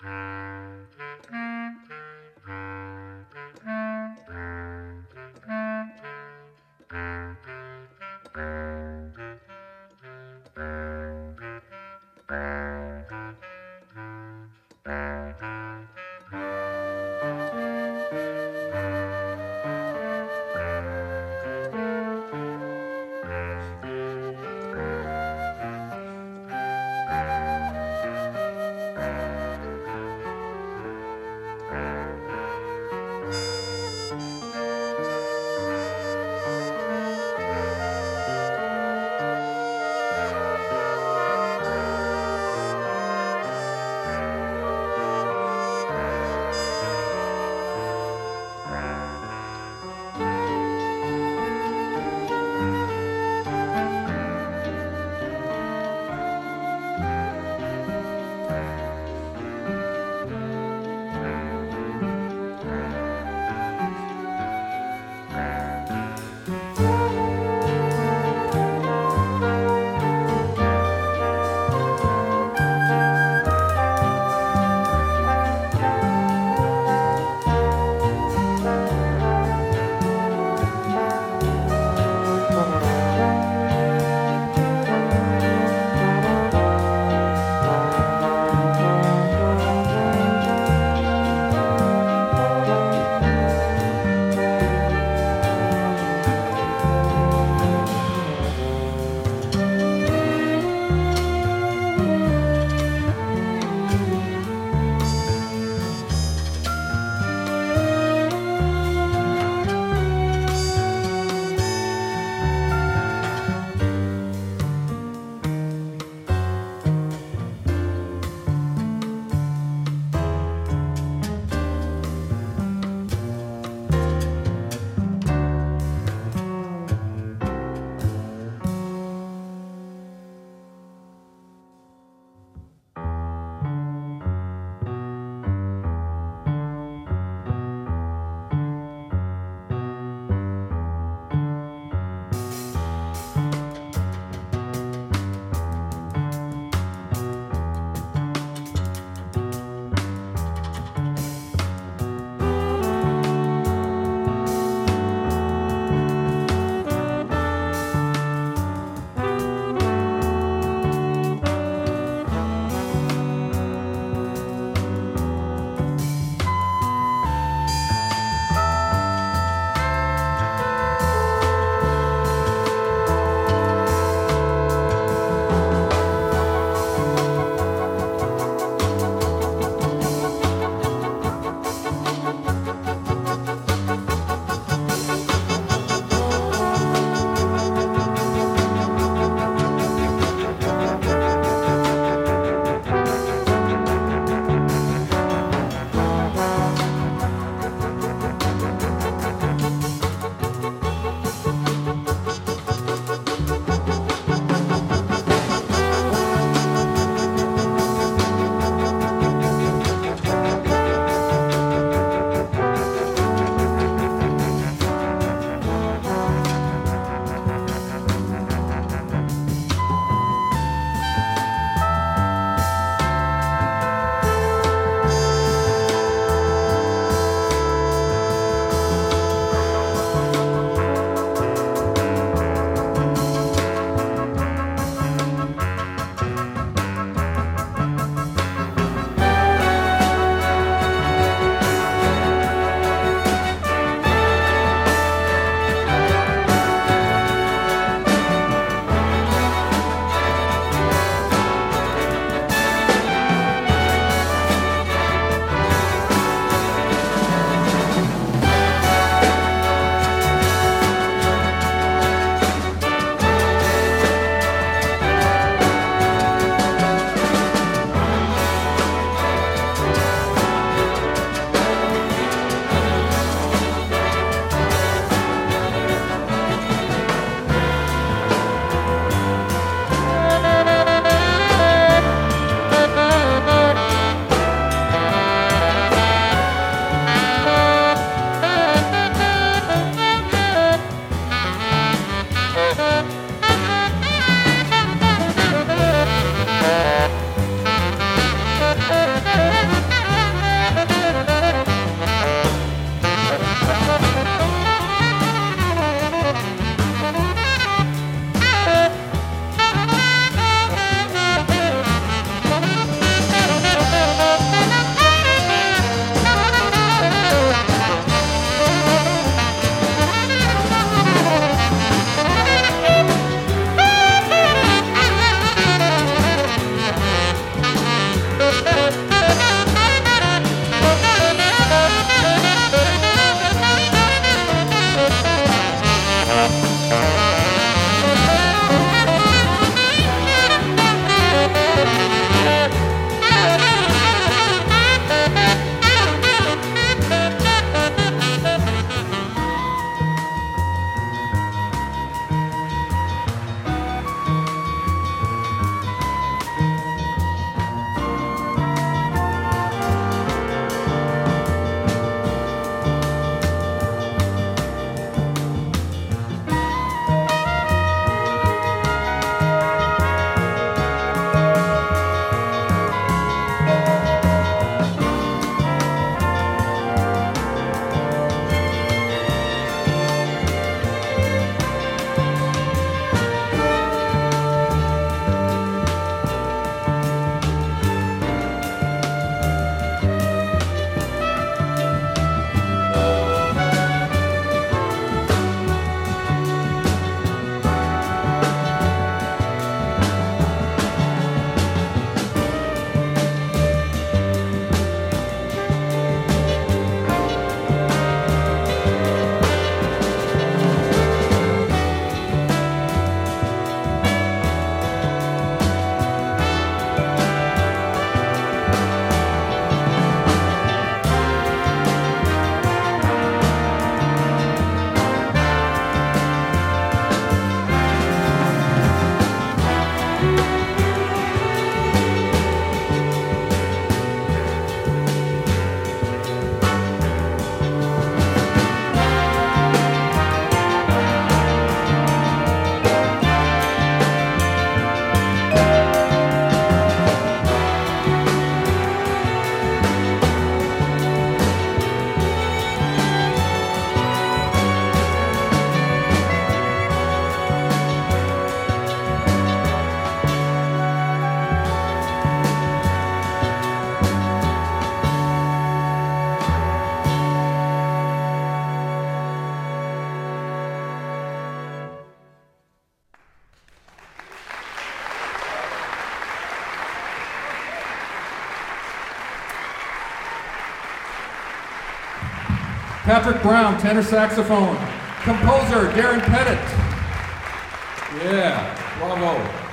Ah. Patrick Brown, tenor saxophone. Composer, Darren Pettit. Yeah, bravo.